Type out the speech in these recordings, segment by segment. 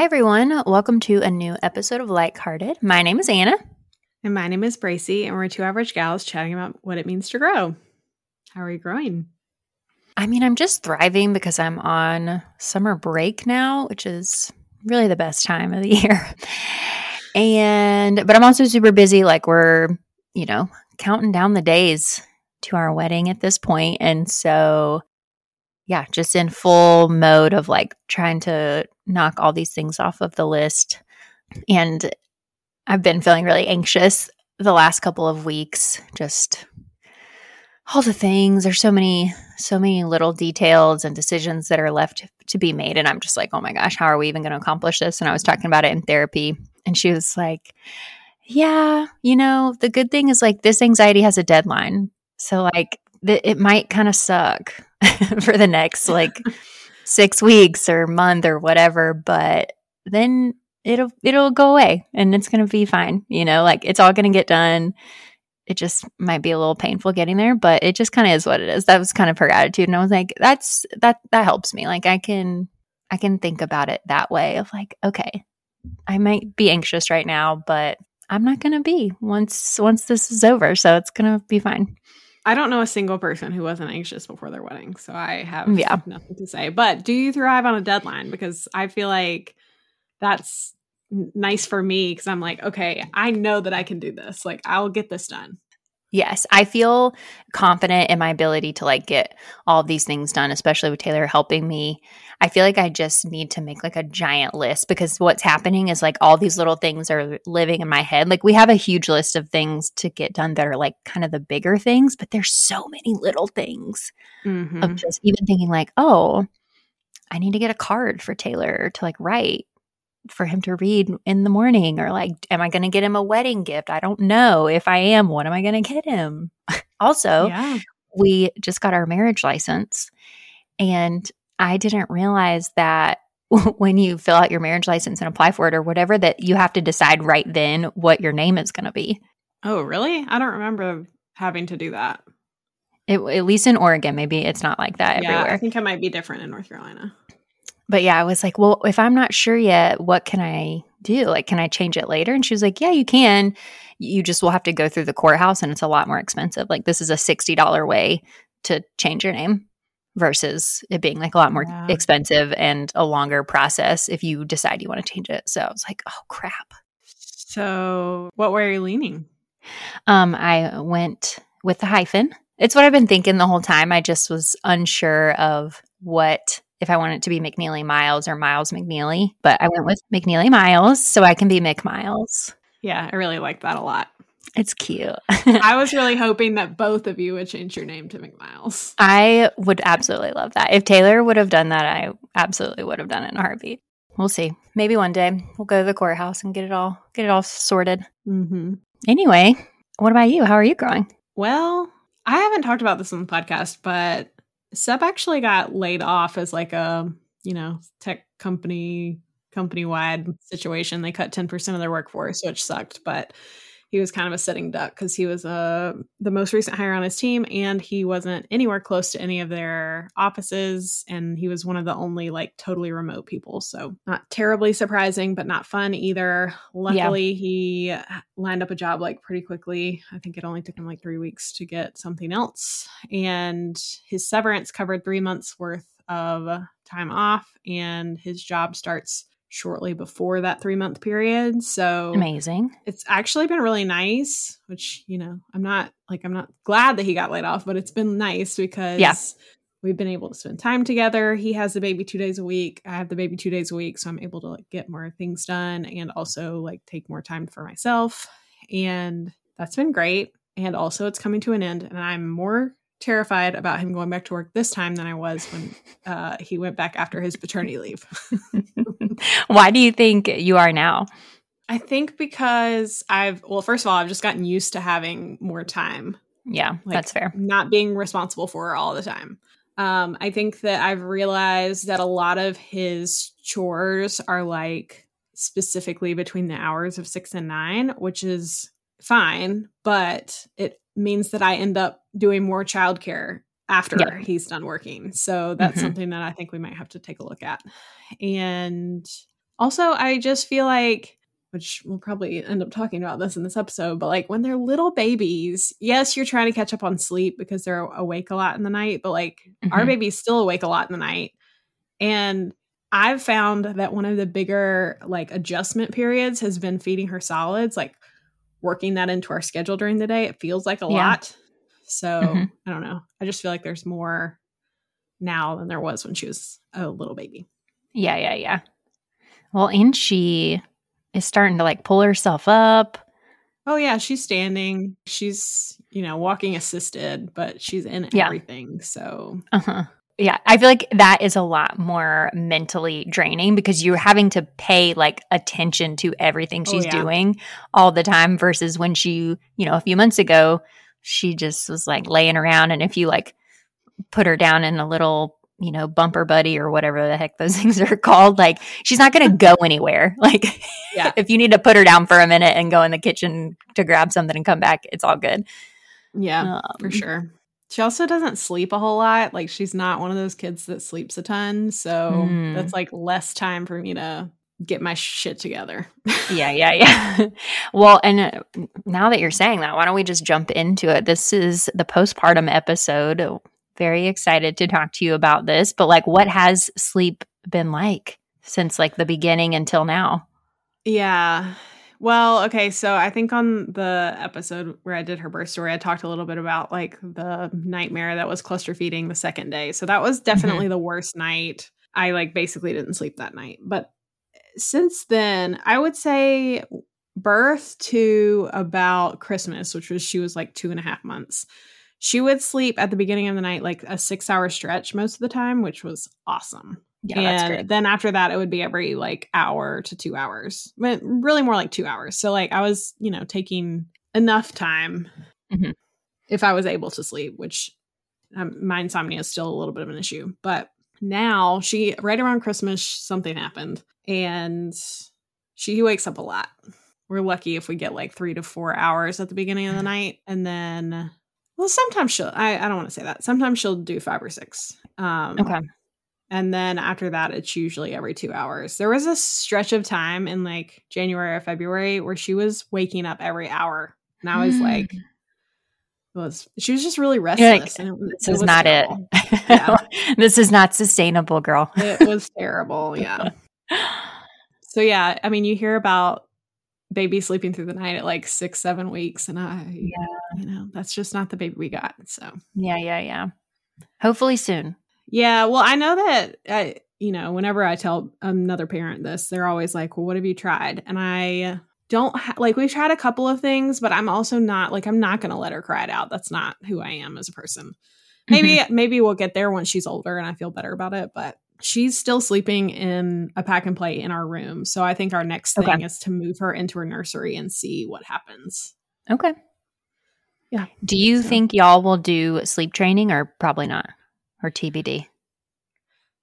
Hi, everyone. Welcome to a new episode of Light Likehearted. My name is Anna. And my name is Bracey, and we're two average gals chatting about what it means to grow. How are you growing? I mean, I'm just thriving because I'm on summer break now, which is really the best time of the year. And, but I'm also super busy. Like, we're, you know, counting down the days to our wedding at this point. And so, yeah, just in full mode of like trying to knock all these things off of the list. And I've been feeling really anxious the last couple of weeks, just all the things. There's so many, so many little details and decisions that are left to be made. And I'm just like, oh my gosh, how are we even going to accomplish this? And I was talking about it in therapy. And she was like, yeah, you know, the good thing is like this anxiety has a deadline. So, like, th- it might kind of suck for the next like six weeks or month or whatever. But then it'll it'll go away and it's going to be fine you know like it's all going to get done. It just might be a little painful getting there but it just kind of is what it is. That was kind of her attitude and i was like that's that that helps me. Like i can i can think about it that way of like okay i might be anxious right now but i'm not going to be once once this is over so it's going to be fine I don't know a single person who wasn't anxious before their wedding, so I have yeah. nothing to say. But do you thrive on a deadline? Because I feel like that's nice for me because I'm like, okay, I know that I can do this. Like, I'll get this done. Yes, I feel confident in my ability to like get all these things done, especially with Taylor helping me. I feel like I just need to make like a giant list because what's happening is like all these little things are living in my head. Like we have a huge list of things to get done that are like kind of the bigger things, but there's so many little things mm-hmm. of just even thinking like, oh, I need to get a card for Taylor to like write for him to read in the morning or like am i going to get him a wedding gift? I don't know. If i am what am i going to get him? Also yeah. we just got our marriage license and i didn't realize that when you fill out your marriage license and apply for it or whatever that you have to decide right then what your name is going to be. Oh really? I don't remember having to do that. It, at least in oregon maybe it's not like that yeah, everywhere. i think it might be different in north carolina but yeah, I was like, well, if I'm not sure yet, what can I do? Like, can I change it later? And she was like, yeah, you can. You just will have to go through the courthouse and it's a lot more expensive. Like, this is a $60 way to change your name versus it being like a lot more yeah. expensive and a longer process if you decide you want to change it. So I was like, oh, crap. So, what were you leaning? Um, I went with the hyphen. It's what I've been thinking the whole time. I just was unsure of what if I want it to be McNeely Miles or Miles McNeely, but I went with McNeely Miles so I can be Mick Miles. Yeah, I really like that a lot. It's cute. I was really hoping that both of you would change your name to McMiles. I would absolutely love that. If Taylor would have done that, I absolutely would have done it in a heartbeat. We'll see. Maybe one day we'll go to the courthouse and get it all get it all sorted. Mm-hmm. Anyway, what about you? How are you growing? Well, I haven't talked about this on the podcast, but Seb actually got laid off as like a, you know, tech company company wide situation. They cut 10% of their workforce, which sucked, but he was kind of a sitting duck because he was uh, the most recent hire on his team and he wasn't anywhere close to any of their offices and he was one of the only like totally remote people. So not terribly surprising but not fun either. Luckily yeah. he lined up a job like pretty quickly. I think it only took him like three weeks to get something else and his severance covered three months worth of time off and his job starts shortly before that three month period. So amazing. It's actually been really nice, which, you know, I'm not like, I'm not glad that he got laid off, but it's been nice because yeah. we've been able to spend time together. He has the baby two days a week. I have the baby two days a week. So I'm able to like get more things done and also like take more time for myself. And that's been great. And also, it's coming to an end, and I'm more terrified about him going back to work this time than I was when uh, he went back after his paternity leave. Why do you think you are now? I think because I've, well, first of all, I've just gotten used to having more time. Yeah, like, that's fair. Not being responsible for all the time. Um, I think that I've realized that a lot of his chores are like specifically between the hours of six and nine, which is fine, but it means that I end up doing more childcare after he's done working. So that's mm-hmm. something that I think we might have to take a look at. And Also, I just feel like which we'll probably end up talking about this in this episode, but like when they're little babies, yes, you're trying to catch up on sleep because they're awake a lot in the night, but like mm-hmm. our baby's still awake a lot in the night. And I've found that one of the bigger like adjustment periods has been feeding her solids, like working that into our schedule during the day. It feels like a yeah. lot. So mm-hmm. I don't know. I just feel like there's more now than there was when she was a little baby. Yeah, yeah, yeah. Well, and she is starting to like pull herself up. Oh yeah, she's standing. She's, you know, walking assisted, but she's in yeah. everything. So uh-huh. Yeah, I feel like that is a lot more mentally draining because you're having to pay like attention to everything oh, she's oh, yeah. doing all the time versus when she, you know, a few months ago, she just was like laying around and if you like put her down in a little you know, bumper buddy or whatever the heck those things are called. Like she's not going to go anywhere. Like yeah. if you need to put her down for a minute and go in the kitchen to grab something and come back, it's all good. Yeah, um, for sure. She also doesn't sleep a whole lot. Like she's not one of those kids that sleeps a ton. So mm. that's like less time for me to get my shit together. yeah, yeah, yeah. well, and uh, now that you're saying that, why don't we just jump into it? This is the postpartum episode very excited to talk to you about this. But like, what has sleep been like since like the beginning until now? Yeah. Well, okay, so I think on the episode where I did her birth story, I talked a little bit about like the nightmare that was cluster feeding the second day. So that was definitely mm-hmm. the worst night. I like basically didn't sleep that night. But since then, I would say birth to about Christmas, which was she was like two and a half months she would sleep at the beginning of the night like a six hour stretch most of the time, which was awesome. Yeah, and then after that, it would be every like hour to two hours, but really more like two hours. So like I was, you know, taking enough time mm-hmm. if I was able to sleep, which um, my insomnia is still a little bit of an issue. But now she, right around Christmas, something happened and she wakes up a lot. We're lucky if we get like three to four hours at the beginning of the night, and then well, sometimes she'll. I, I don't want to say that. Sometimes she'll do five or six. Um, okay. And then after that, it's usually every two hours. There was a stretch of time in like January or February where she was waking up every hour, and I was mm. like, was she was just really restless. Like, it, this it is not terrible. it. Yeah. this is not sustainable, girl. it was terrible. Yeah. So yeah, I mean, you hear about baby sleeping through the night at like six, seven weeks. And I, yeah, you know, that's just not the baby we got. So, yeah, yeah, yeah. Hopefully soon. Yeah. Well, I know that, I, you know, whenever I tell another parent this, they're always like, well, what have you tried? And I don't ha- like, we've tried a couple of things, but I'm also not like, I'm not going to let her cry it out. That's not who I am as a person. Maybe, mm-hmm. maybe we'll get there once she's older and I feel better about it. But she's still sleeping in a pack and play in our room. So I think our next thing okay. is to move her into her nursery and see what happens. Okay. Yeah. Do you so. think y'all will do sleep training or probably not? Or TBD?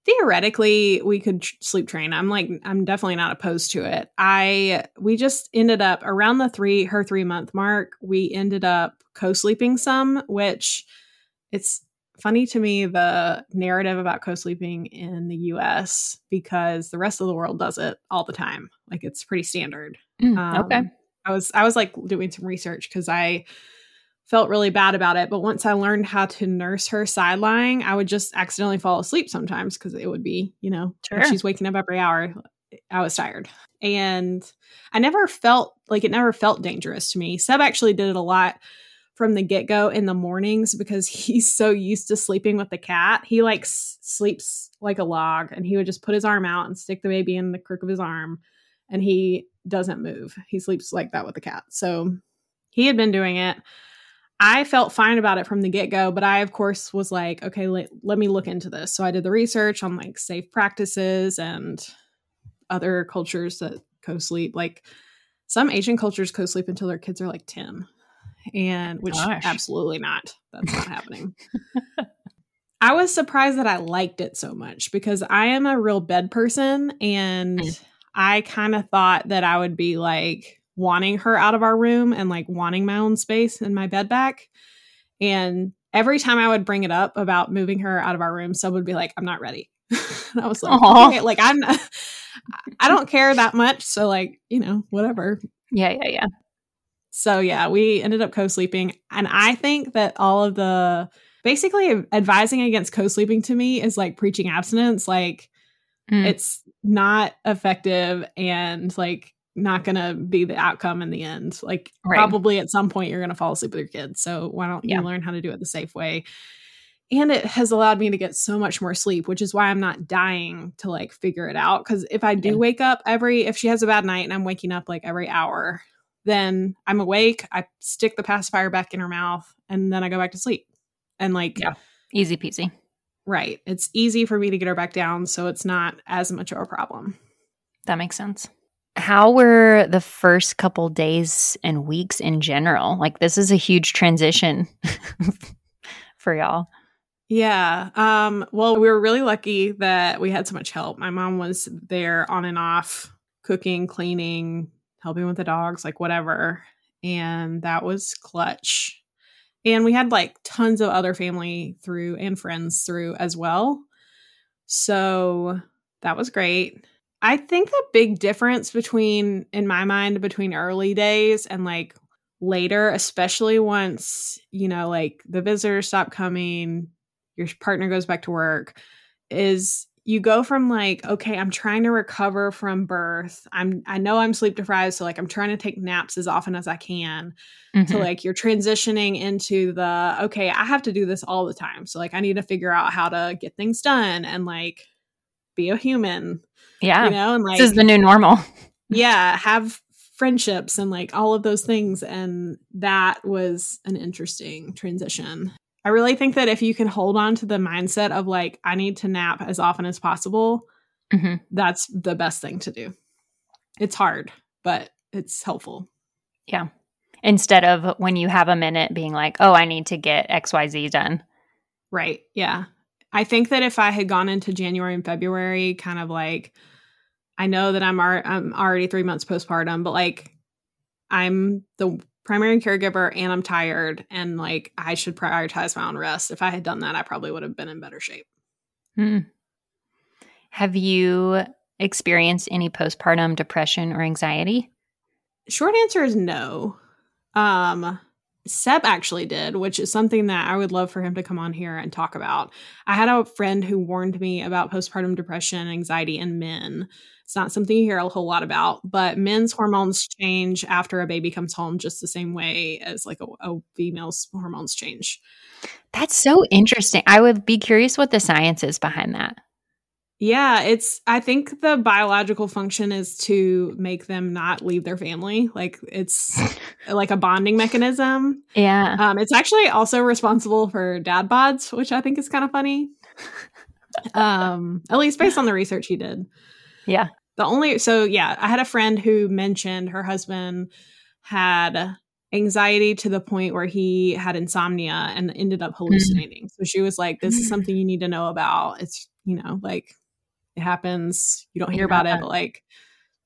Theoretically, we could tr- sleep train. I'm like, I'm definitely not opposed to it. I, we just ended up around the three, her three month mark, we ended up co sleeping some, which it's funny to me the narrative about co-sleeping in the US because the rest of the world does it all the time. Like it's pretty standard. Mm, um, okay. I was I was like doing some research because I felt really bad about it. But once I learned how to nurse her side lying, I would just accidentally fall asleep sometimes because it would be, you know, sure. she's waking up every hour. I was tired. And I never felt like it never felt dangerous to me. Seb actually did it a lot from the get go in the mornings because he's so used to sleeping with the cat. He like s- sleeps like a log and he would just put his arm out and stick the baby in the crook of his arm and he doesn't move. He sleeps like that with the cat. So he had been doing it. I felt fine about it from the get go, but I, of course, was like, okay, let, let me look into this. So I did the research on like safe practices and other cultures that co sleep. Like some Asian cultures co sleep until their kids are like 10 and which Gosh. absolutely not. That's not happening. I was surprised that I liked it so much because I am a real bed person and mm. I kind of thought that I would be like wanting her out of our room and like wanting my own space and my bed back. And every time I would bring it up about moving her out of our room, someone would be like, I'm not ready. and I was like, okay, like I'm, I don't care that much. So like, you know, whatever. Yeah, yeah, yeah. So yeah, we ended up co-sleeping, and I think that all of the basically advising against co-sleeping to me is like preaching abstinence. Like mm. it's not effective and like not going to be the outcome in the end. Like right. probably at some point you're going to fall asleep with your kids. So why don't yeah. you learn how to do it the safe way? And it has allowed me to get so much more sleep, which is why I'm not dying to like figure it out. Cause if I do yeah. wake up every, if she has a bad night and I'm waking up like every hour, then I'm awake. I stick the pacifier back in her mouth and then I go back to sleep. And like, yeah, easy peasy. Right. It's easy for me to get her back down. So it's not as much of a problem. That makes sense. How were the first couple days and weeks in general? Like, this is a huge transition for y'all. Yeah. Um, well, we were really lucky that we had so much help. My mom was there on and off, cooking, cleaning, helping with the dogs, like whatever. And that was clutch. And we had like tons of other family through and friends through as well. So that was great. I think the big difference between, in my mind, between early days and like later, especially once, you know, like the visitors stop coming, your partner goes back to work, is you go from like, okay, I'm trying to recover from birth. I'm I know I'm sleep deprived, so like I'm trying to take naps as often as I can. Mm-hmm. To like you're transitioning into the okay, I have to do this all the time. So like I need to figure out how to get things done and like be a human yeah. You know, and like this is the new normal. yeah. Have friendships and like all of those things. And that was an interesting transition. I really think that if you can hold on to the mindset of like, I need to nap as often as possible, mm-hmm. that's the best thing to do. It's hard, but it's helpful. Yeah. Instead of when you have a minute being like, oh, I need to get XYZ done. Right. Yeah. I think that if I had gone into January and February, kind of like, I know that I'm, ar- I'm already three months postpartum, but like, I'm the primary caregiver and I'm tired, and like, I should prioritize my own rest. If I had done that, I probably would have been in better shape. Hmm. Have you experienced any postpartum depression or anxiety? Short answer is no. Um, Seb actually did, which is something that I would love for him to come on here and talk about. I had a friend who warned me about postpartum depression anxiety in men. It's not something you hear a whole lot about, but men's hormones change after a baby comes home just the same way as like a, a female's hormones change. That's so interesting. I would be curious what the science is behind that. Yeah, it's I think the biological function is to make them not leave their family. Like it's like a bonding mechanism. Yeah. Um it's actually also responsible for dad bods, which I think is kind of funny. um at least based on the research he did. Yeah. The only so yeah, I had a friend who mentioned her husband had anxiety to the point where he had insomnia and ended up mm. hallucinating. Mm. So she was like this is mm. something you need to know about. It's, you know, like it happens. You don't hear about it, but like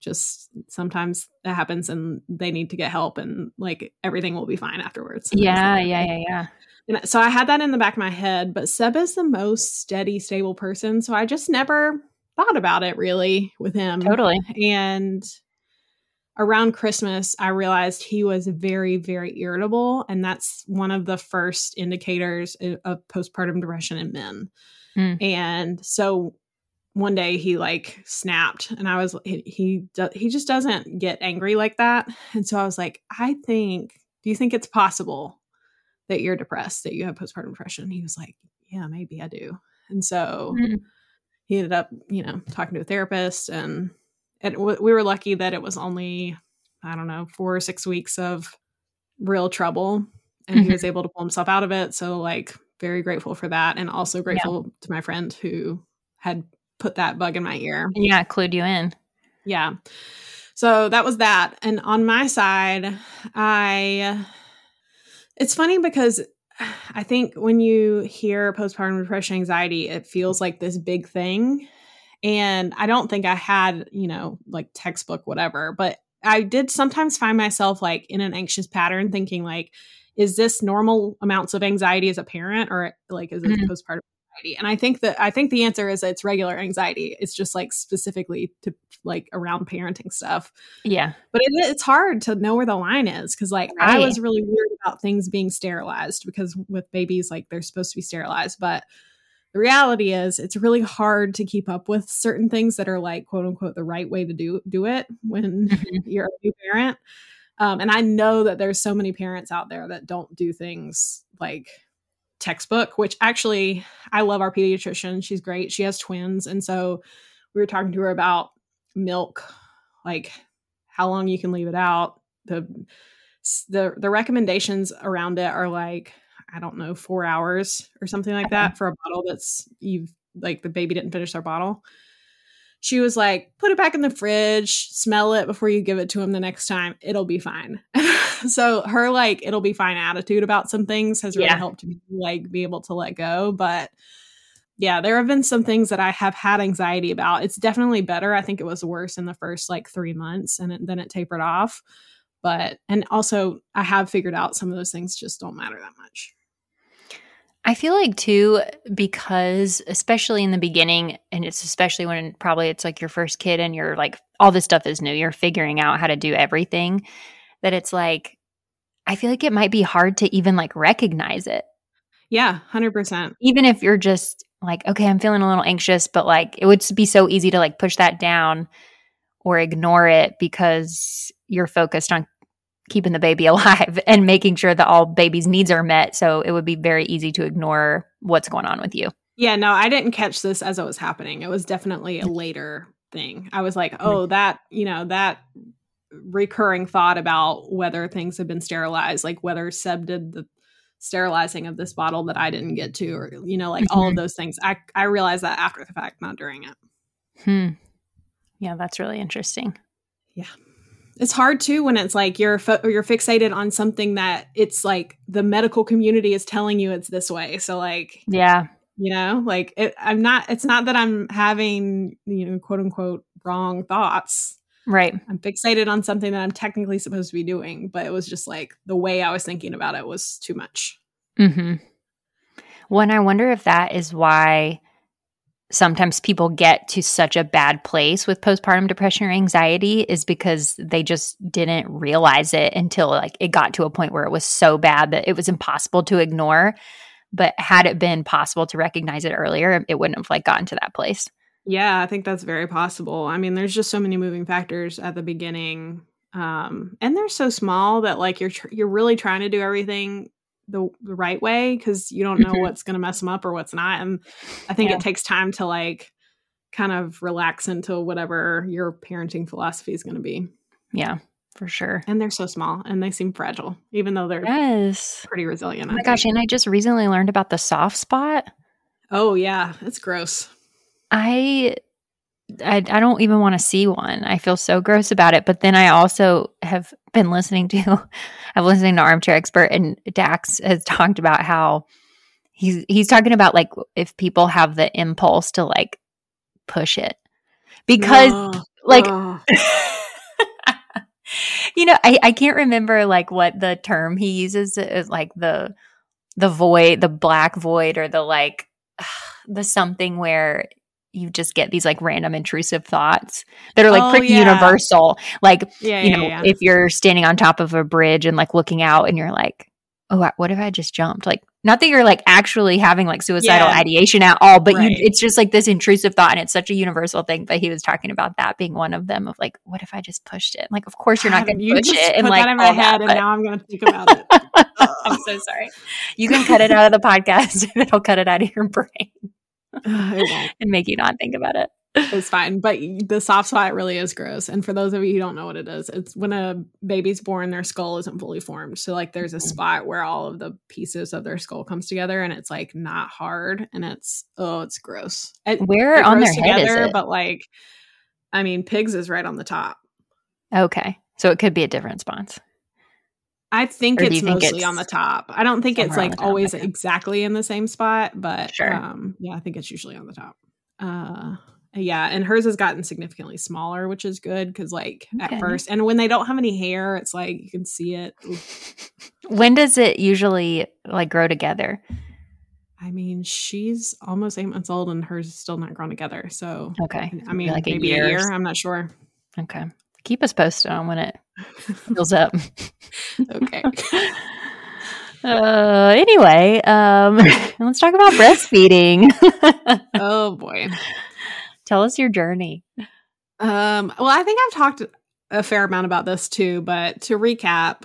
just sometimes it happens and they need to get help and like everything will be fine afterwards. Yeah, like, yeah, yeah, yeah. And so I had that in the back of my head, but Seb is the most steady, stable person. So I just never thought about it really with him. Totally. And around Christmas, I realized he was very, very irritable. And that's one of the first indicators of postpartum depression in men. Mm. And so one day he like snapped and i was he he, he just doesn't get angry like that and so i was like i think do you think it's possible that you're depressed that you have postpartum depression he was like yeah maybe i do and so mm-hmm. he ended up you know talking to a therapist and it, we were lucky that it was only i don't know four or six weeks of real trouble and mm-hmm. he was able to pull himself out of it so like very grateful for that and also grateful yeah. to my friend who had put that bug in my ear. Yeah, clued you in. Yeah. So that was that. And on my side, I it's funny because I think when you hear postpartum depression anxiety, it feels like this big thing. And I don't think I had, you know, like textbook whatever, but I did sometimes find myself like in an anxious pattern thinking like is this normal amounts of anxiety as a parent or like is it mm-hmm. postpartum anxiety. And I think that I think the answer is it's regular anxiety. It's just like specifically to like around parenting stuff. Yeah. But it, it's hard to know where the line is because like I was really weird about things being sterilized because with babies like they're supposed to be sterilized, but the reality is it's really hard to keep up with certain things that are like quote unquote the right way to do do it when Mhm. you're a new parent. Um, and I know that there's so many parents out there that don't do things like textbook, which actually I love our pediatrician. She's great. She has twins. And so we were talking to her about milk, like how long you can leave it out. The the the recommendations around it are like, I don't know, four hours or something like that for a bottle that's you've like the baby didn't finish their bottle. She was like, put it back in the fridge, smell it before you give it to him the next time. It'll be fine. so her like it'll be fine attitude about some things has really Yeah. helped me like be able to let go. But yeah, there have been some things that I have had anxiety about. It's definitely better. I think it was worse in the first like three months and it, then it tapered off. But, and also I have figured out some of those things just don't matter that much. I feel like too, because especially in the beginning, and it's especially when probably it's like your first kid and you're like, all this stuff is new, you're figuring out how to do everything, that it's like, I feel like it might be hard to even like recognize it. Yeah, 100%. Even if you're just like, okay, I'm feeling a little anxious, but like it would be so easy to like push that down or ignore it because you're focused on keeping the baby alive and making sure that all baby's needs are met. So it would be very easy to ignore what's going on with you. Yeah, no, I didn't catch this as it was happening. It was definitely a mm. later thing. I was like, mm. oh, that, you know, that recurring thought about whether things have been sterilized, like whether Seb did the sterilizing of this bottle that I didn't get to, or, you know, like all of Mhm. those things. I, I realized that after the fact, not during it. Hmm. Yeah, that's really interesting. Yeah. It's hard too when it's like you're fo- you're fixated on something that it's like the medical community is telling you it's this way. So like Yeah. you know like it, i'm not it's not that i'm having you know quote unquote wrong thoughts Right. i'm fixated on something that i'm technically supposed to be doing but it was just like the way i was thinking about it was too much Mm-hmm. Well, and I wonder if that is why sometimes people get to such a bad place with postpartum depression or anxiety is because they just didn't realize it until like it got to a point where it was so bad that it was impossible to ignore. But had it been possible to recognize it earlier, it wouldn't have like gotten to that place. Yeah i think that's very possible i mean there's just so many moving factors at the beginning um and they're so small that like you're tr- you're really trying to do everything the, the right way because you don't know what's going to mess them up or what's not and i think Yeah. it takes time to like kind of relax into whatever your parenting philosophy is going to be Yeah, for sure. and they're so small and they seem fragile even though they're Yes. pretty resilient Oh my gosh. And I just recently learned about the soft spot. oh yeah it's gross I I, I don't even want to see one. I feel so gross about it. But then I also have been listening to I've listening to Armchair Expert and Dax has talked about how he's he's talking about like if people have the impulse to like push it. Because like you know, I, I can't remember like what the term he uses is like the the void, the black void, or the like the something where you just get these like random intrusive thoughts that are like Oh, pretty yeah. universal. Like, yeah, you yeah, know, if you're standing on top of a bridge and like looking out and you're like, oh, what if I just jumped? Like, not that you're like actually having like suicidal ideation at all, but Right. you, it's just like this intrusive thought and it's such a universal thing. But he was talking about that being one of them of like, what if I just pushed it? Like, of course you're not going to push it and like that in my all that, head and but- now i'm gonna think about it I'm so sorry. You can cut it out of the podcast. and It'll cut it out of your brain Ugh, it won't and make you not think about it. it's fine but the soft spot really is gross and for those of you who don't know what it is it's when a baby's born their skull isn't fully formed so like there's a Mhm. spot where all of the pieces of their skull comes together and it's like not hard and it's oh it's gross it, Where it on their head is it? but like i mean pigs is right on the top Okay. So it could be a different spots. I think it's think mostly it's on the top. I don't think it's like top? always Okay. exactly in the same spot, but Sure. um yeah, I think it's usually on the top. Uh yeah, and hers has gotten significantly smaller, which is good cuz like Okay. at first and when they don't have any hair, it's like you can see it. When does it usually like grow together? I mean, she's almost eight months old and hers is still not grown together. So, Okay. I mean, like maybe a year. year. I'm not sure. Okay. Keep us posted on when it fills up. Okay. Uh, anyway, um, let's talk about breastfeeding. oh boy. Tell us your journey. Um, well, I think I've talked a fair amount about this too, but to recap,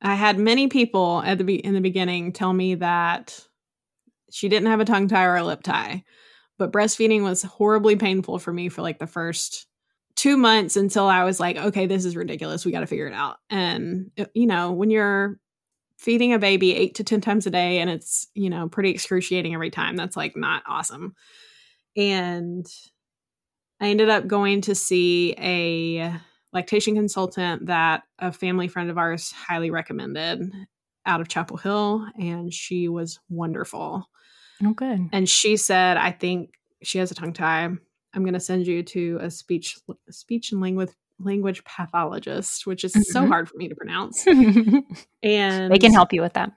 I had many people at the be- in the beginning tell me that she didn't have a tongue tie or a lip tie, but breastfeeding was horribly painful for me for like the first two months until I was like, okay, this is ridiculous. We got to figure it out. And uh, you know, when you're feeding a baby eight to ten times a day and it's you know pretty excruciating every time, that's like not awesome. And I ended up going to see a lactation consultant that a family friend of ours highly recommended out of Chapel Hill, and she was wonderful. Oh, good. And she said, "I think she has a tongue tie. I'm going to send you to a speech speech and language language pathologist, which is so Mhm. hard for me to pronounce." And they can help you with that.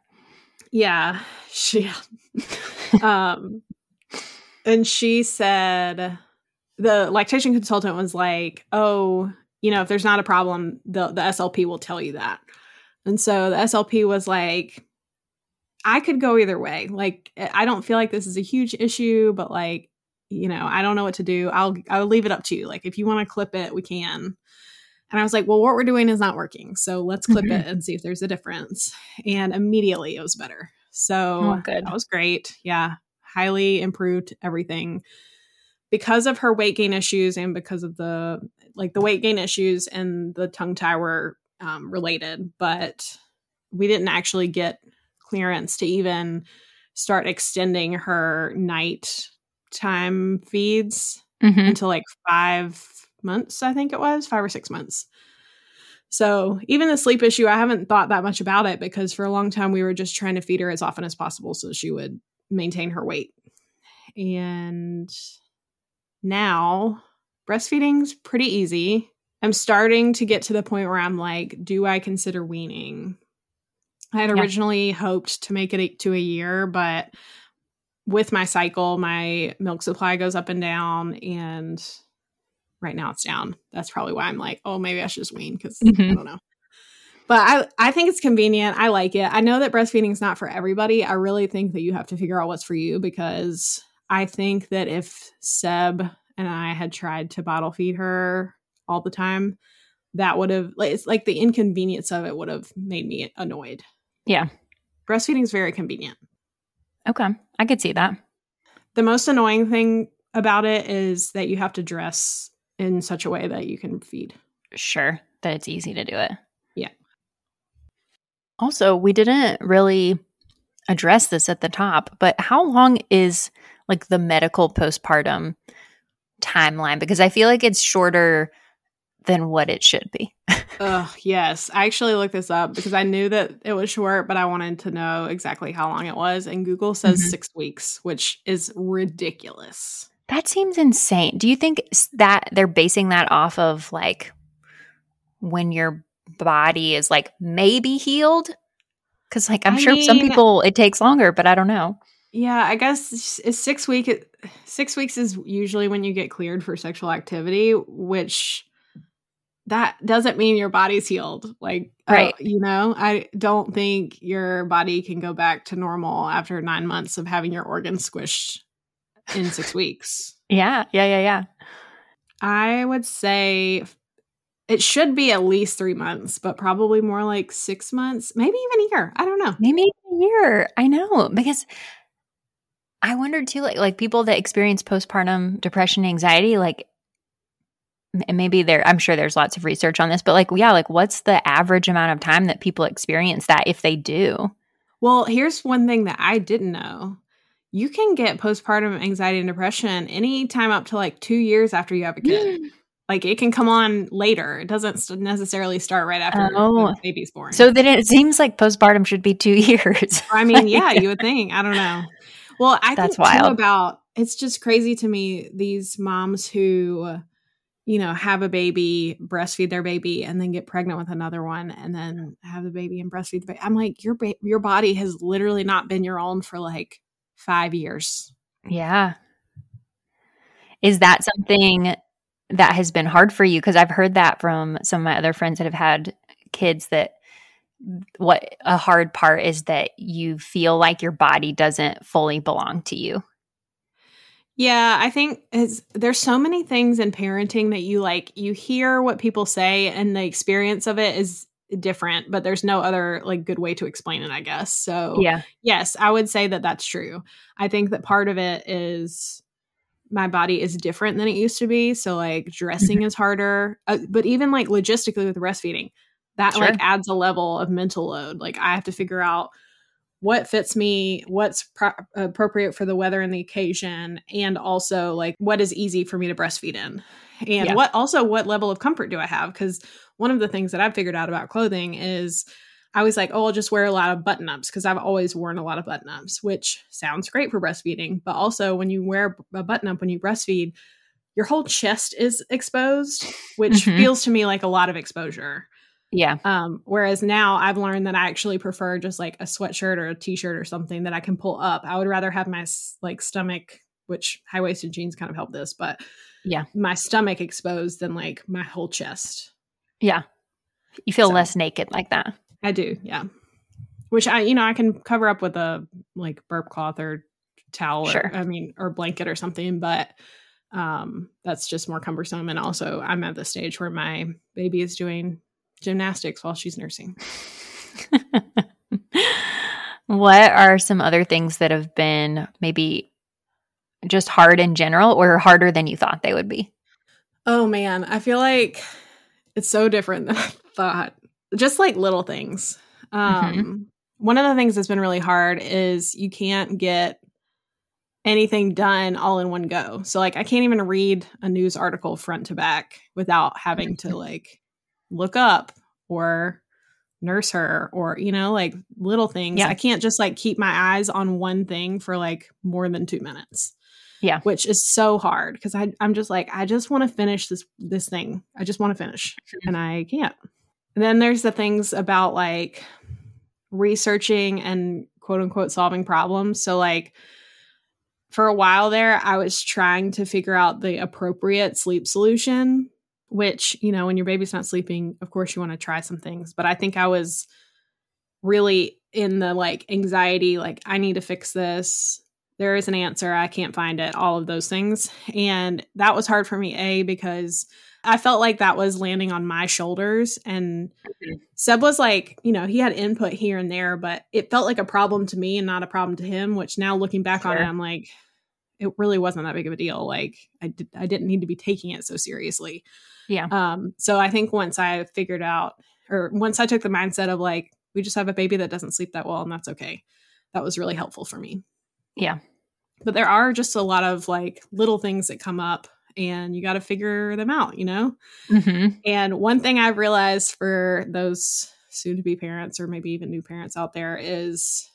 yeah, she. um, and she said the lactation consultant was like, "Oh, you know, if there's not a problem, the the SLP will tell you that." And so the SLP was like, "I could go either way. Like, I don't feel like this is a huge issue, but like, you know, I don't know what to do. I'll I'll leave it up to you. Like, if you want to clip it, we can." And I was like, well, what we're doing is not working. So let's clip Mhm. it and see if there's a difference. And immediately it was better. So Oh, good. that was great. Yeah. Highly improved everything. Because of her weight gain issues and because of the like the weight gain issues and the tongue tie were um, related, but we didn't actually get clearance to even start extending her night time feeds Mhm. until like five months, I think it was five or six months. So even the sleep issue, I haven't thought that much about it because for a long time we were just trying to feed her as often as possible so she would maintain her weight. And now breastfeeding's pretty easy. I'm starting to get to the point where I'm like, do I consider weaning? I had Yeah. originally hoped to make it to a year, but with my cycle, my milk supply goes up and down, and right now it's down. That's probably why I'm like, oh, maybe I should just wean because I Mhm. don't know. But I, I think it's convenient. I like it. I know that breastfeeding is not for everybody. I really think that you have to figure out what's for you because I think that if Seb and I had tried to bottle feed her all the time, that would have like it's like the inconvenience of it would have made me annoyed. Yeah. Breastfeeding is very convenient. Okay. I could see that. The most annoying thing about it is that you have to dress in such a way that you can feed. Sure. That it's easy to do it. Yeah. Also, we didn't really address this at the top, but how long is like the medical postpartum timeline? Because I feel like it's shorter than what it should be. Ugh, yes. I actually looked this up because I knew that it was short, but I wanted to know exactly how long it was. And Google says Mhm. six weeks, which is ridiculous. That seems insane. Do you think that they're basing that off of like when your body is like maybe healed? Because like I'm I sure some people it takes longer, but I don't know. Yeah, I guess six week. Six weeks is usually when you get cleared for sexual activity, which that doesn't mean your body's healed. Like, uh, Right. you know, I don't think your body can go back to normal after nine months of having your organs squished in six weeks. Yeah, yeah, yeah, yeah. I would say it should be at least three months, but probably more like six months, maybe even a year. I don't know. Maybe a year. I know because I wondered too, like like people that experience postpartum depression, anxiety, like m- maybe there. I'm sure there's lots of research on this, but like yeah, like what's the average amount of time that people experience that if they do? Well, here's one thing that I didn't know. You can get postpartum anxiety and depression anytime up to like two years after you have a kid. like it can come on later. It doesn't necessarily start right after Oh. the baby's born. So then it seems like postpartum should be two years. I mean, yeah, you would think. I don't know. Well, I That's think wild. about it's just crazy to me these moms who you know have a baby, breastfeed their baby, and then get pregnant with another one, and then have the baby and breastfeed the baby. I'm like, your ba- your body has literally not been your own for like five years. Yeah. Is that something that has been hard for you? Because I've heard that from some of my other friends that have had kids that what a hard part is that you feel like your body doesn't fully belong to you. Yeah, I think is there's so many things in parenting that you like you hear what people say and the experience of it is different, but there's no other like good way to explain it, I guess. So, Yeah. yes, I would say that that's true. I think that part of it is my body is different than it used to be, so like dressing is harder, uh, but even like logistically with breastfeeding, that Sure. like adds a level of mental load. Like I have to figure out what fits me, what's pro- appropriate for the weather and the occasion, and also like what is easy for me to breastfeed in. And Yeah. what also what level of comfort do I have? Because one of the things that I've figured out about clothing is I was like, oh, I'll just wear a lot of button ups because I've always worn a lot of button ups, which sounds great for breastfeeding. But also, when you wear a button up when you breastfeed, your whole chest is exposed, which Mhm. feels to me like a lot of exposure. Yeah. Um, whereas now I've learned that I actually prefer just like a sweatshirt or a t-shirt or something that I can pull up. I would rather have my like stomach, which high-waisted jeans kind of help this, but Yeah. my stomach exposed than like my whole chest. Yeah. You feel So- less naked like that. I do, yeah. Which I, you know, I can cover up with a like burp cloth or towel, Sure. or, I mean, or blanket or something, but um, that's just more cumbersome. And also, I'm at the stage where my baby is doing gymnastics while she's nursing. what are some other things that have been maybe just hard in general or harder than you thought they would be? Oh man, I feel like it's so different than I thought. Just like little things. Um, One of the things that's been really hard is you can't get anything done all in one go. So like I can't even read a news article front to back without having to like look up or nurse her or you know like little things. Yeah. I can't just like keep my eyes on one thing for like more than 2 minutes Yeah. which is so hard because I I'm just like I just want to finish this this thing. I just want to finish, mm-hmm. and I can't. And then there's the things about like researching and quote unquote solving problems. So like for a while there, I was trying to figure out the appropriate sleep solution. Which you know, when your baby's not sleeping, of course you want to try some things. But I think I was really in the like anxiety, like I need to fix this there is an answer i can't find it all of those things and that was hard for me a because i felt like that was landing on my shoulders and Mhm. seb was like you know he had input here and there but it felt like a problem to me and not a problem to him which now looking back on it i'm like it really wasn't that big of a deal. Like i did i didn't need to be taking it so seriously. Yeah. um so i think once i figured out or once i took the mindset of like we just have a baby that doesn't sleep that well and that's okay. That was really helpful for me. Yeah. but there are just a lot of like little things that come up and you got to figure them out you know? Hmm and one thing i've realized for those soon to be parents or maybe even new parents out there is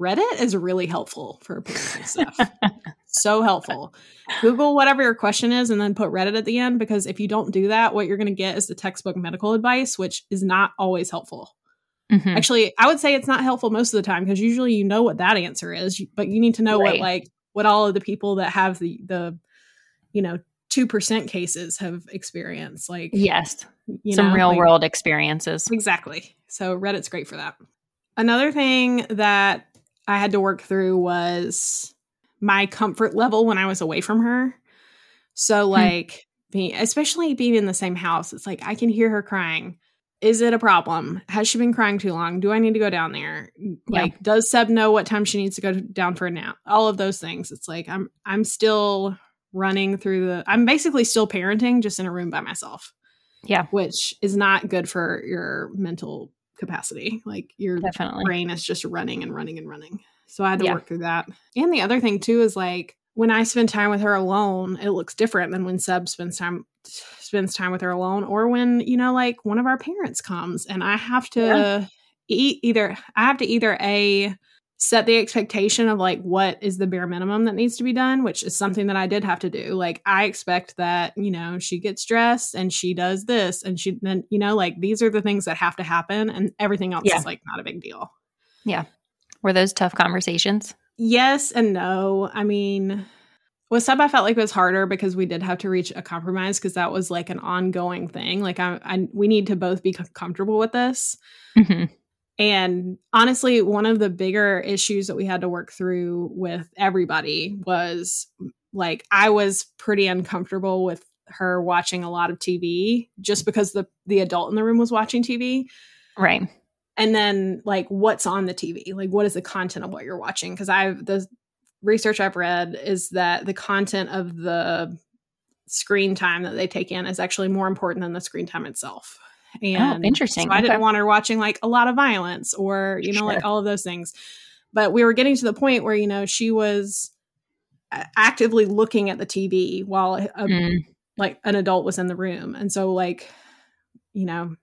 reddit is really helpful for parenting stuff so helpful google whatever your question is and then put reddit at the end because if you don't do that what you're going to get is the textbook medical advice which is not always helpful hmm Actually, I would say it's not helpful most of the time because usually you know what that answer is, but you need to know Right. what like what all of the people that have the the you know two percent cases have experienced. Like Yes. you Some know, real like- world experiences. exactly. So Reddit's great for that. Another thing that I had to work through was my comfort level when I was away from her. So hmm. like being especially being in the same house, it's like I can hear her crying. Is it a problem? Has she been crying too long? Do I need to go down there? Like, does Seb know what time she needs to go down for a nap? All of those things. It's like I'm I'm still running through the I'm basically still parenting just in a room by myself. Yeah. Which is not good for your mental capacity. Like your Definitely. brain is just running and running and running. So I had to Yeah. work through that. And the other thing too is like when I spend time with her alone, it looks different than when Seb spends time spends time with her alone or when, you know, like one of our parents comes and I have to Yeah. eat either I have to either a set the expectation of like what is the bare minimum that needs to be done, which is something that I did have to do. Like I expect that, you know, she gets dressed and she does this and she then, you know, like these are the things that have to happen and everything else Yeah. is like not a big deal. Were those tough conversations? yes and no. I mean, with Seb, I felt like it was harder because we did have to reach a compromise because that was like an ongoing thing. Like, I, I we need to both be comfortable with this. Mm-hmm. And honestly, one of the bigger issues that we had to work through with everybody was like I was pretty uncomfortable with her watching a lot of TV just because the the adult in the room was watching TV. Right. And then like what's on the TV? Like what is the content of what you're watching? Because I've the research I've read is that the content of the screen time that they take in is actually more important than the screen time itself. Oh, and oh, interesting. So I didn't want her watching like a lot of violence or, you know, sure. like all of those things. But we were getting to the point where, you know, she was actively looking at the TV while a, mm. like an adult was in the room. And so like, you know,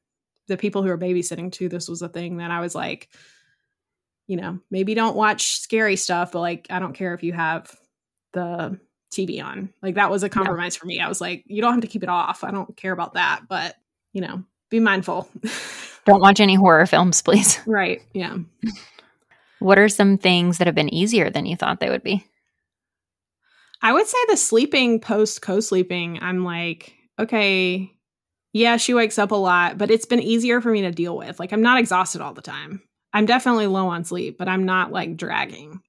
the people who are babysitting too, this was a thing that I was like, you know, maybe don't watch scary stuff, but like I don't care if you have the TV on. Like that was a compromise yeah. for me. I was like, you don't have to keep it off. I don't care about that, but you know, be mindful. Don't watch any horror films, please. Right. Yeah. What are some things that have been easier than you thought they would be? I would say the sleeping post co sleeping, I'm like, okay, yeah, she wakes up a lot, but it's been easier for me to deal with. Like, I'm not exhausted all the time. I'm definitely low on sleep, but I'm not like dragging.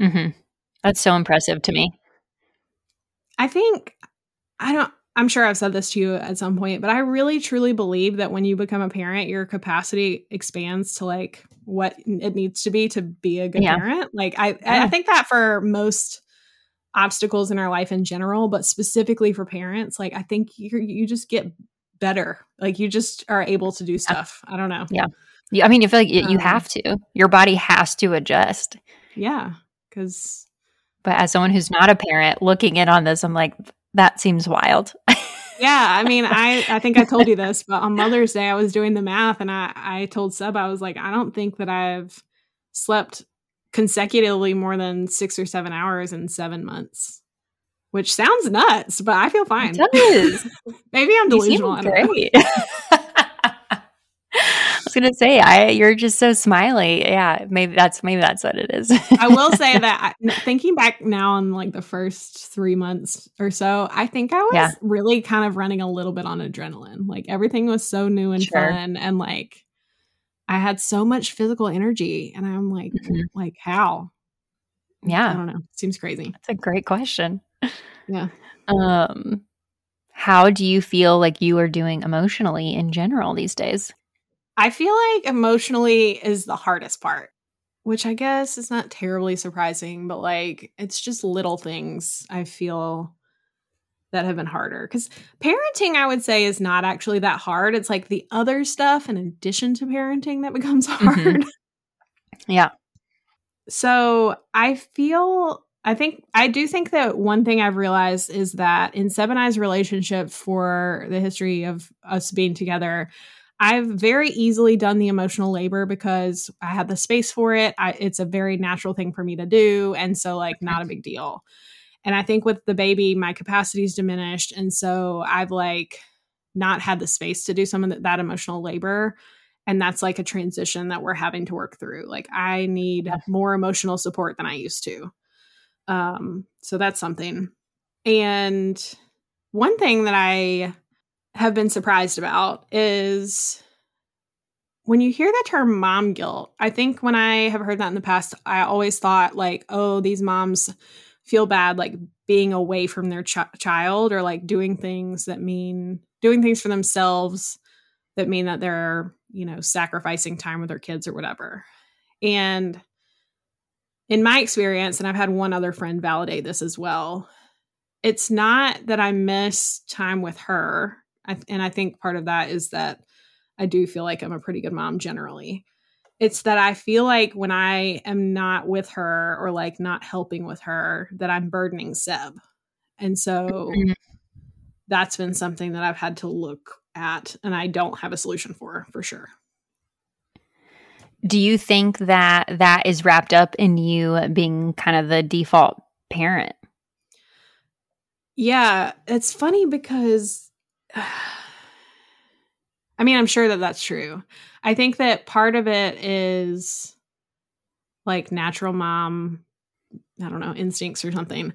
Mm-hmm. That's so impressive to me. I think, I don't, I'm sure I've said this to you at some point, but I really truly believe that when you become a parent, your capacity expands to like what it needs to be to be a good yeah. parent. Like I, yeah. I think that for most obstacles in our life in general, but specifically for parents, like I think you you just get better. Like you just are able to do stuff. I don't know. Yeah. yeah I mean, you feel like you, um, you have to. Your body has to adjust. Yeah, because. But as someone who's not a parent, looking in on this, I'm like, that seems wild. yeah, I mean, I I think I told you this, but on Mother's Day I was doing the math and I I told Seb I was like, I don't think that I've slept consecutively more than 6 or 7 hours in 7 months. Which sounds nuts, but I feel fine. It does. Maybe I'm delusional. great. I was gonna say, I you're just so smiley. Yeah, maybe that's maybe that's what it is. I will say that thinking back now on like the first three months or so, I think I was yeah. really kind of running a little bit on adrenaline. Like everything was so new and sure. fun, and like I had so much physical energy, and I'm like, mm-hmm. like how? Yeah, I don't know. Seems crazy. That's a great question. Yeah. Um, how do you feel like you are doing emotionally in general these days? I feel like emotionally is the hardest part, which I guess is not terribly surprising, but like it's just little things I feel that have been harder. Because parenting, I would say, is not actually that hard. It's like the other stuff in addition to parenting that becomes mm-hmm. hard. Mm-hmm. Yeah. So I feel I think I do think that one thing I've realized is that in and I's relationship for the history of us being together, I've very easily done the emotional labor because I had the space for it. I, it's a very natural thing for me to do. And so, like, not a big deal. And I think with the baby, my capacity's diminished. And so I've like not had the space to do some of that emotional labor. And that's like a transition that we're having to work through. Like, I need more emotional support than I used to. Um, so that's something. And one thing that I have been surprised about is when you hear the term mom guilt, I think when I have heard that in the past, I always thought like, oh, these moms feel bad like being away from their ch- child or like doing things that mean doing things for themselves that mean that they're, you know, sacrificing time with their kids or whatever. And in my experience, and I've had one other friend validate this as well, it's not that I miss time with her I, and I think part of that is that I do feel like I'm a pretty good mom generally. It's that I feel like when I am not with her or like not helping with her, that I'm burdening Seb. And so mm-hmm. that's been something that I've had to look at and I don't have a solution for, for sure. Do you think that that is wrapped up in you being kind of the default parent? Yeah, it's funny because I mean, I'm sure that that's true. I think that part of it is like natural mom I don't know, instincts or something.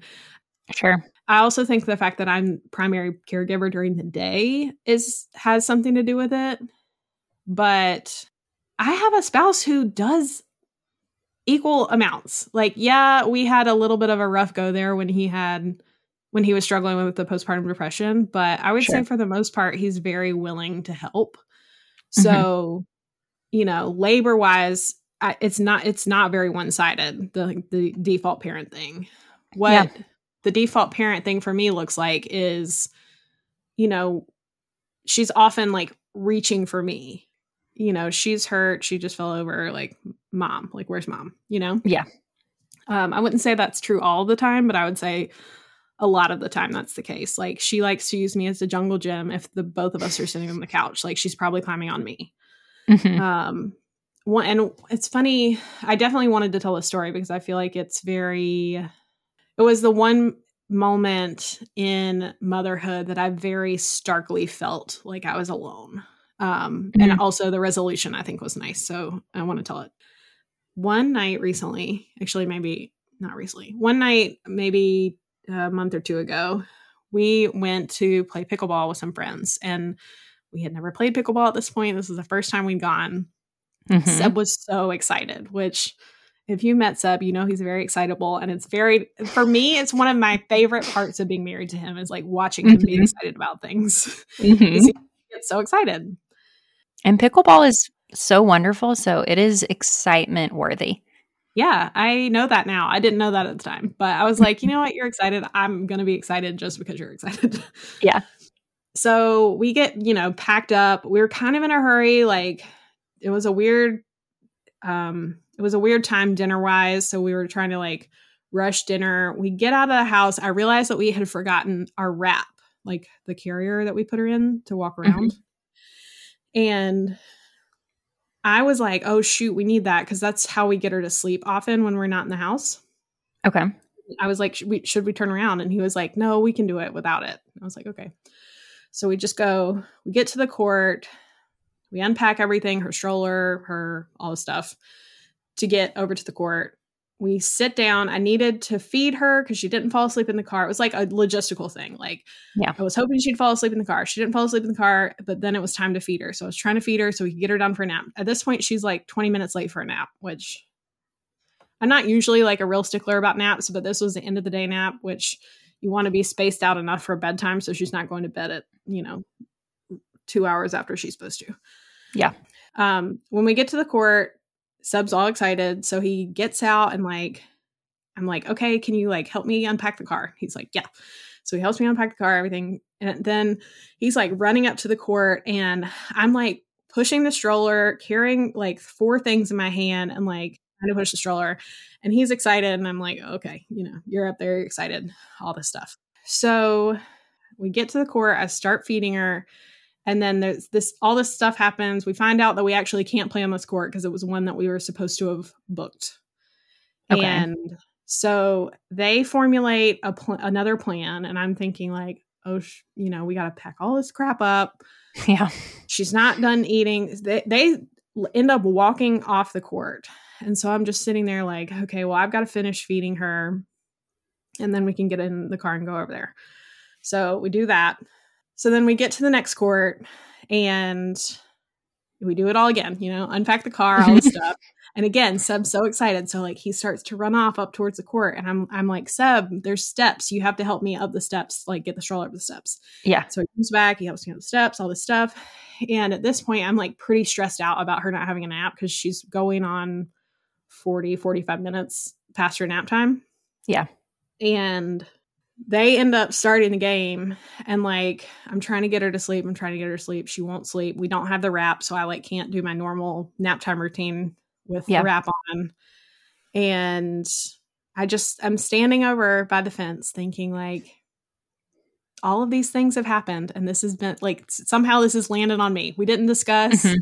Sure. I also think the fact that I'm primary caregiver during the day is has something to do with it. But I have a spouse who does equal amounts. Like, yeah, we had a little bit of a rough go there when he had when he was struggling with the postpartum depression, but I would sure. say for the most part he's very willing to help. Mm-hmm. So, you know, labor wise, it's not it's not very one sided. The the default parent thing. What yeah. the default parent thing for me looks like is, you know, she's often like reaching for me. You know, she's hurt. She just fell over. Like, mom. Like, where's mom? You know. Yeah. Um, I wouldn't say that's true all the time, but I would say a lot of the time that's the case. Like she likes to use me as a jungle gym if the both of us are sitting on the couch. Like she's probably climbing on me. Mm-hmm. Um one and it's funny, I definitely wanted to tell a story because I feel like it's very it was the one moment in motherhood that I very starkly felt like I was alone. Um mm-hmm. and also the resolution I think was nice. So I want to tell it. One night recently, actually maybe not recently. One night maybe a month or two ago, we went to play pickleball with some friends, and we had never played pickleball at this point. This is the first time we'd gone. Mm-hmm. Seb was so excited, which if you met Seb, you know he's very excitable. And it's very, for me, it's one of my favorite parts of being married to him is like watching him mm-hmm. be excited about things. Mm-hmm. he gets so excited. And pickleball is so wonderful. So it is excitement worthy. Yeah, I know that now. I didn't know that at the time, but I was like, you know what? You're excited. I'm going to be excited just because you're excited. Yeah. So we get, you know, packed up. We were kind of in a hurry. Like it was a weird, um, it was a weird time dinner wise. So we were trying to like rush dinner. We get out of the house. I realized that we had forgotten our wrap, like the carrier that we put her in to walk mm-hmm. around. Mm-hmm. And I was like, oh, shoot, we need that because that's how we get her to sleep often when we're not in the house. Okay. I was like, should we, should we turn around? And he was like, no, we can do it without it. I was like, okay. So we just go, we get to the court, we unpack everything her stroller, her, all the stuff to get over to the court we sit down. I needed to feed her because she didn't fall asleep in the car. It was like a logistical thing. Like, yeah, I was hoping she'd fall asleep in the car. She didn't fall asleep in the car, but then it was time to feed her. So I was trying to feed her so we could get her down for a nap. At this point, she's like 20 minutes late for a nap, which I'm not usually like a real stickler about naps, but this was the end of the day nap, which you want to be spaced out enough for bedtime so she's not going to bed at, you know, two hours after she's supposed to. Yeah. Um, when we get to the court, Seb's all excited. So he gets out and like, I'm like, okay, can you like help me unpack the car? He's like, yeah. So he helps me unpack the car, everything. And then he's like running up to the court and I'm like pushing the stroller, carrying like four things in my hand and like trying to push the stroller. And he's excited. And I'm like, okay, you know, you're up there, you're excited, all this stuff. So we get to the court. I start feeding her and then there's this all this stuff happens. We find out that we actually can't play on this court because it was one that we were supposed to have booked. Okay. and so they formulate a pl- another plan and i'm thinking like oh sh- you know we got to pack all this crap up. Yeah. She's not done eating. They, they end up walking off the court. And so i'm just sitting there like okay well i've got to finish feeding her and then we can get in the car and go over there. So we do that so then we get to the next court and we do it all again, you know, unpack the car, all the stuff. And again, Seb's so excited. So like he starts to run off up towards the court. And I'm I'm like, Seb, there's steps. You have to help me up the steps, like get the stroller up the steps. Yeah. So he comes back, he helps me up the steps, all this stuff. And at this point, I'm like pretty stressed out about her not having a nap because she's going on 40, 45 minutes past her nap time. Yeah. And they end up starting the game and like i'm trying to get her to sleep i'm trying to get her to sleep she won't sleep we don't have the wrap so i like can't do my normal nap time routine with yeah. the wrap on. And i just i'm standing over by the fence thinking like all of these things have happened and this has been like somehow this has landed on me. We didn't discuss mm-hmm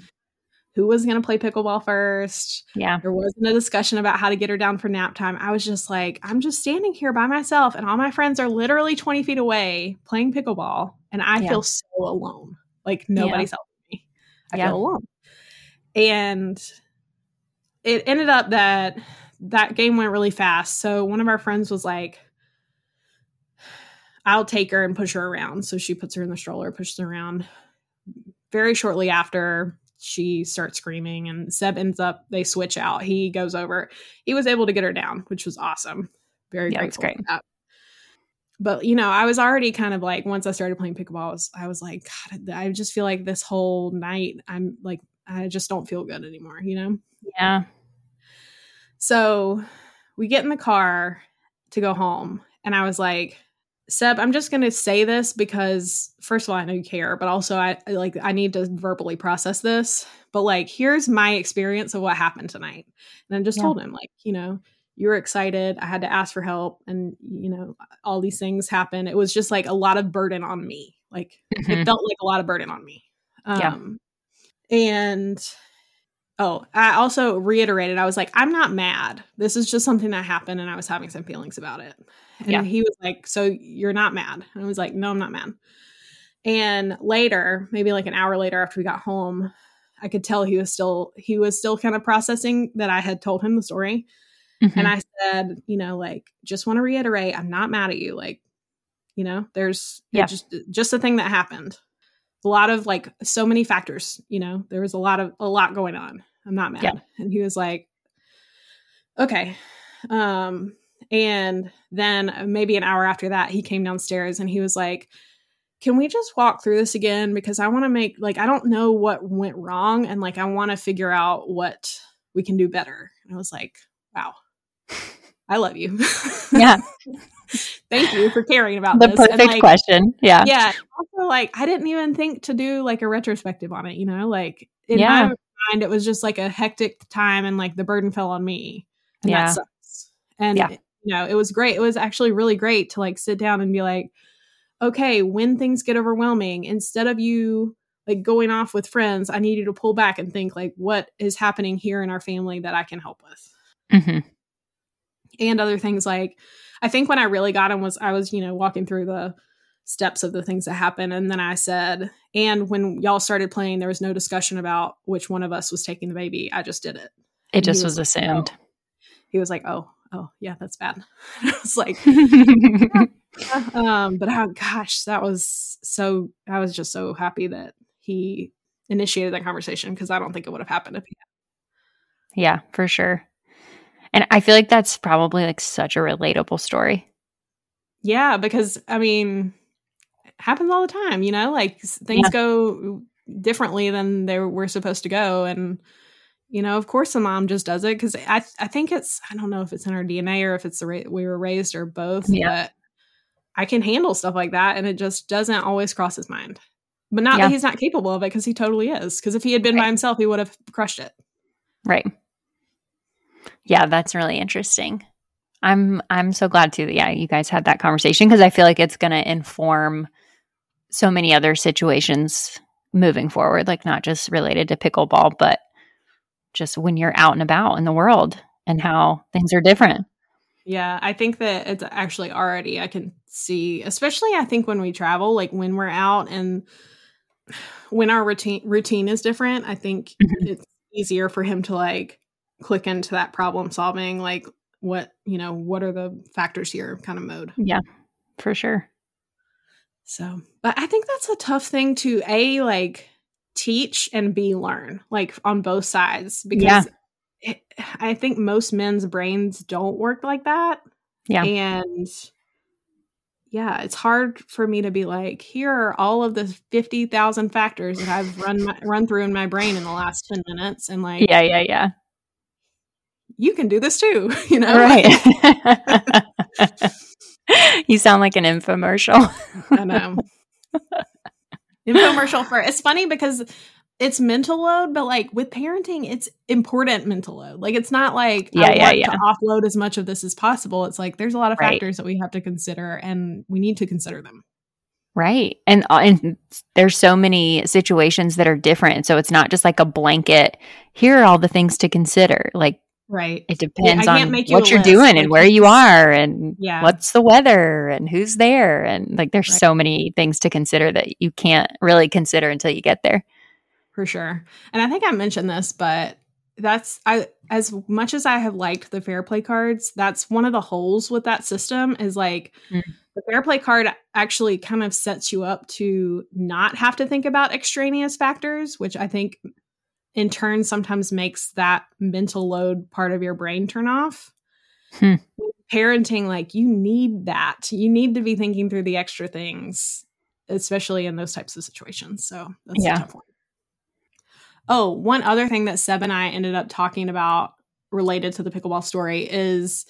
who was going to play pickleball first. Yeah. There wasn't a discussion about how to get her down for nap time. I was just like, I'm just standing here by myself, and all my friends are literally 20 feet away playing pickleball, and I yeah. feel so alone. Like nobody's yeah. helping me. I yeah. feel alone. And it ended up that that game went really fast. So one of our friends was like, I'll take her and push her around. So she puts her in the stroller, pushes her around. Very shortly after, she starts screaming, and Seb ends up, they switch out. He goes over. He was able to get her down, which was awesome. Very Yeah, grateful. great. But you know, I was already kind of like once I started playing pickleball, I was, I was like, God, I just feel like this whole night, I'm like, I just don't feel good anymore. You know. Yeah. So we get in the car to go home, and I was like, Seb, I'm just going to say this because, first of all, I know you care, but also I like I need to verbally process this. But like, here's my experience of what happened tonight, and I just Yeah. told him like, you know, you were excited. I had to ask for help, and you know, all these things happen. It was just like a lot of burden on me. Like Mhm. it felt like a lot of burden on me. Yeah. Um, and oh, I also reiterated, I was like, I'm not mad. This is just something that happened, and I was having some feelings about it. And Yeah. he was like, So you're not mad? And I was like, No, I'm not mad. And later, maybe like an hour later after we got home, I could tell he was still he was still kind of processing that I had told him the story. Mhm. And I said, you know, like, just want to reiterate, I'm not mad at you. Like, you know, there's Yeah. just just a thing that happened. A lot of like so many factors, you know, there was a lot of a lot going on. I'm not mad. Yeah. And he was like, okay. Um, and then maybe an hour after that, he came downstairs and he was like, can we just walk through this again? Because I want to make like I don't know what went wrong and like I want to figure out what we can do better. And I was like, wow. I love you. yeah. Thank you for caring about The this. perfect like, question. Yeah. Yeah. Also, like, I didn't even think to do like a retrospective on it, you know? Like, in Yeah. my mind, it was just like a hectic time and like the burden fell on me. And Yeah. that sucks. And, Yeah. you know, it was great. It was actually really great to like sit down and be like, okay, when things get overwhelming, instead of you like going off with friends, I need you to pull back and think like, what is happening here in our family that I can help with? hmm and other things like I think when I really got him was I was, you know, walking through the steps of the things that happened and then I said, and when y'all started playing there was no discussion about which one of us was taking the baby. I just did it. It And just was like, assumed. "Oh." He was like, "Oh, oh, yeah, that's bad." I was like, um, but oh gosh, that was so I was just so happy that he initiated that conversation because I don't think it would have happened if he yeah, for sure. And I feel like that's probably like such a relatable story. Yeah, because I mean, happens all the time, you know, like things Yeah. go differently than they were supposed to go. And, you know, of course, the mom just does it because I, I think it's, I don't know if it's in our DNA or if it's the way we were raised or both, Yeah. but I can handle stuff like that. And it just doesn't always cross his mind. But not Yeah. that he's not capable of it because he totally is. Because if he had been by himself, he would have crushed it. Right. Yeah, that's really interesting. I'm I'm so glad too that yeah, you guys had that conversation because I feel like it's going to inform so many other situations moving forward, like not just related to pickleball, but just when you're out and about in the world and how things are different. Yeah, I think that it's actually already I can see, especially I think when we travel, like when we're out and when our routine routine is different, I think Mhm. it's easier for him to like click into that problem solving, like what, you know, what are the factors here kind of mode. Yeah, for sure. So, but I think that's a tough thing to a like teach and b learn, like on both sides because Yeah. it, I think most men's brains don't work like that. Yeah. And yeah, it's hard for me to be like, here are all of the 50,000 factors that I've run my, run through in my brain in the last 10 minutes and like Yeah, yeah, yeah. you can do this too, you know? Right. you sound like an infomercial. I know. Infomercial for it's funny because it's mental load, but like with parenting, it's important mental load. Like it's not like Yeah, I yeah, want yeah. to offload as much of this as possible. It's like there's a lot of Right. factors that we have to consider, and we need to consider them. Right. And uh, and there's so many situations that are different. So it's not just like a blanket, here are all the things to consider. Like Right. it depends on you what you're list, doing and where you are and Yeah. what's the weather and who's there and like there's Right. so many things to consider that you can't really consider until you get there. for sure. And I think I mentioned this, but that's I as much as I have liked the fair play cards, that's one of the holes with that system is like mm. the fair play card actually kind of sets you up to not have to think about extraneous factors, which I think in turn sometimes makes that mental load part of your brain turn off. Hmm. Parenting, like you need that. You need to be thinking through the extra things, especially in those types of situations. So that's yeah. a tough one. Oh, one other thing that Seb and I ended up talking about related to the pickleball story is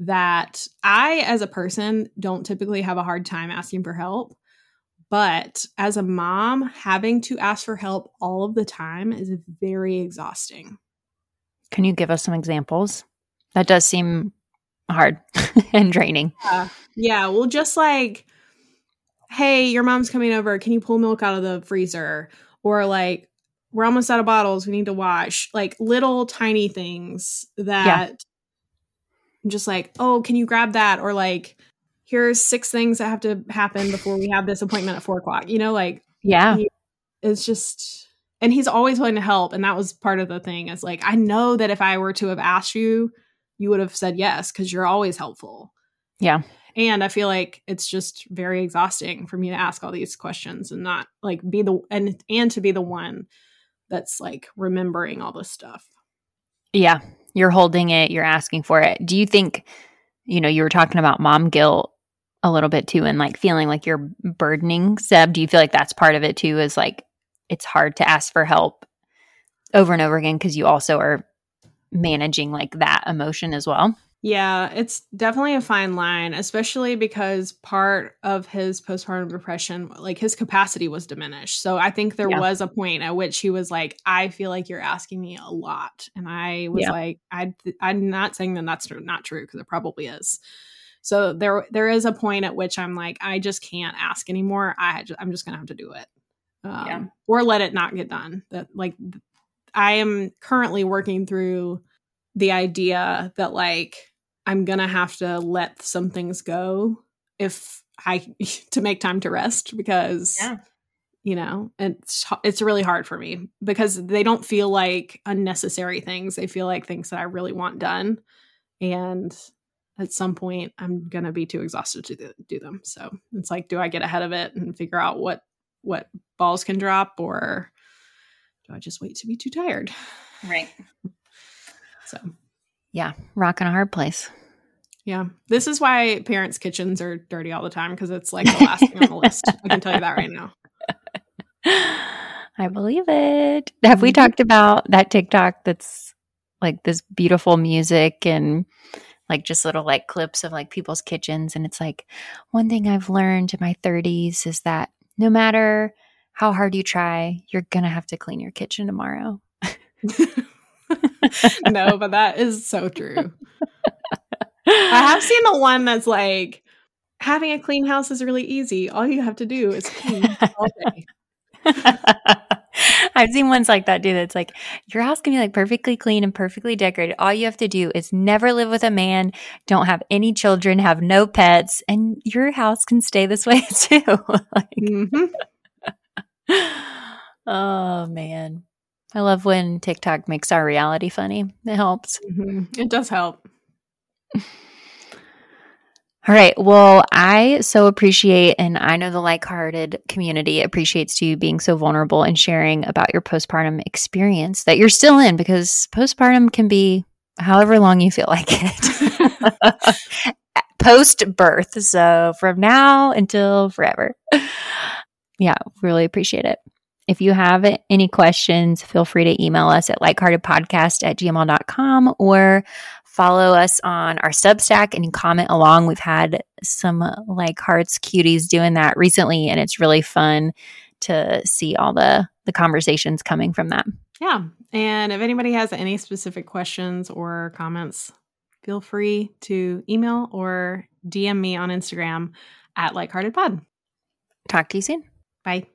that I, as a person, don't typically have a hard time asking for help. But as a mom, having to ask for help all of the time is very exhausting. Can you give us some examples? That does seem hard and draining. Yeah. yeah. Well, just like, hey, your mom's coming over. Can you pull milk out of the freezer? Or like, we're almost out of bottles. We need to wash. Like little tiny things that yeah. I'm just like, oh, can you grab that? Or like, here's six things that have to happen before we have this appointment at four o'clock. You know, like, yeah, it's just, and he's always willing to help. And that was part of the thing is like, I know that if I were to have asked you, you would have said yes because you're always helpful. Yeah. And I feel like it's just very exhausting for me to ask all these questions and not like be the and and to be the one that's like remembering all this stuff. Yeah. You're holding it, you're asking for it. Do you think, you know, you were talking about mom guilt a little bit too and like feeling like you're burdening Seb. Do you feel like that's part of it too? Is like it's hard to ask for help over and over again because you also are managing like that emotion as well? Yeah, it's definitely a fine line, especially because part of his postpartum depression, like his capacity was diminished. So I think there yeah. was a point at which he was like, "I feel like you're asking me a lot," and I was yeah. like, "I, I'm not saying that that's not true because it probably is." So there there is a point at which I'm like, I just can't ask anymore. I I'm just gonna have to do it, um, yeah. or let it not get done. That like I am currently working through the idea that like I'm gonna have to let some things go if I to make time to rest because yeah. you know it's it's really hard for me because they don't feel like unnecessary things. They feel like things that I really want done, and at some point i'm going to be too exhausted to do them. So it's like do i get ahead of it and figure out what what balls can drop or do i just wait to be too tired? Right. So. Yeah rock in a hard place. Yeah this is why parents kitchens are dirty all the time because it's like the last thing on the list. I can tell you that right now. I believe it. Have we mm-hmm. talked about that tiktok that's like this beautiful music and like just little like clips of like people's kitchens. And it's like, one thing I've learned in my 30s is that no matter how hard you try, you're going to have to clean your kitchen tomorrow. no, but that is so true. I have seen the one that's like, having a clean house is really easy. All you have to do is clean all day. I've seen ones like that, dude. That's like your house can be like perfectly clean and perfectly decorated. All you have to do is never live with a man, don't have any children, have no pets, and your house can stay this way too. like, mm-hmm. oh man, I love when TikTok makes our reality funny. It helps. Mm-hmm. It does help. All right. Well, I so appreciate, and I know the Likehearted community appreciates you being so vulnerable and sharing about your postpartum experience that you're still in because postpartum can be however long you feel like it post birth. So from now until forever. Yeah, really appreciate it. If you have any questions, feel free to email us at likeheartedpodcast at gmail.com or follow us on our Substack and comment along. We've had some Likehearts cuties doing that recently, and it's really fun to see all the the conversations coming from that. Yeah, and if anybody has any specific questions or comments, feel free to email or DM me on Instagram at likeheartedpod. Talk to you soon. Bye.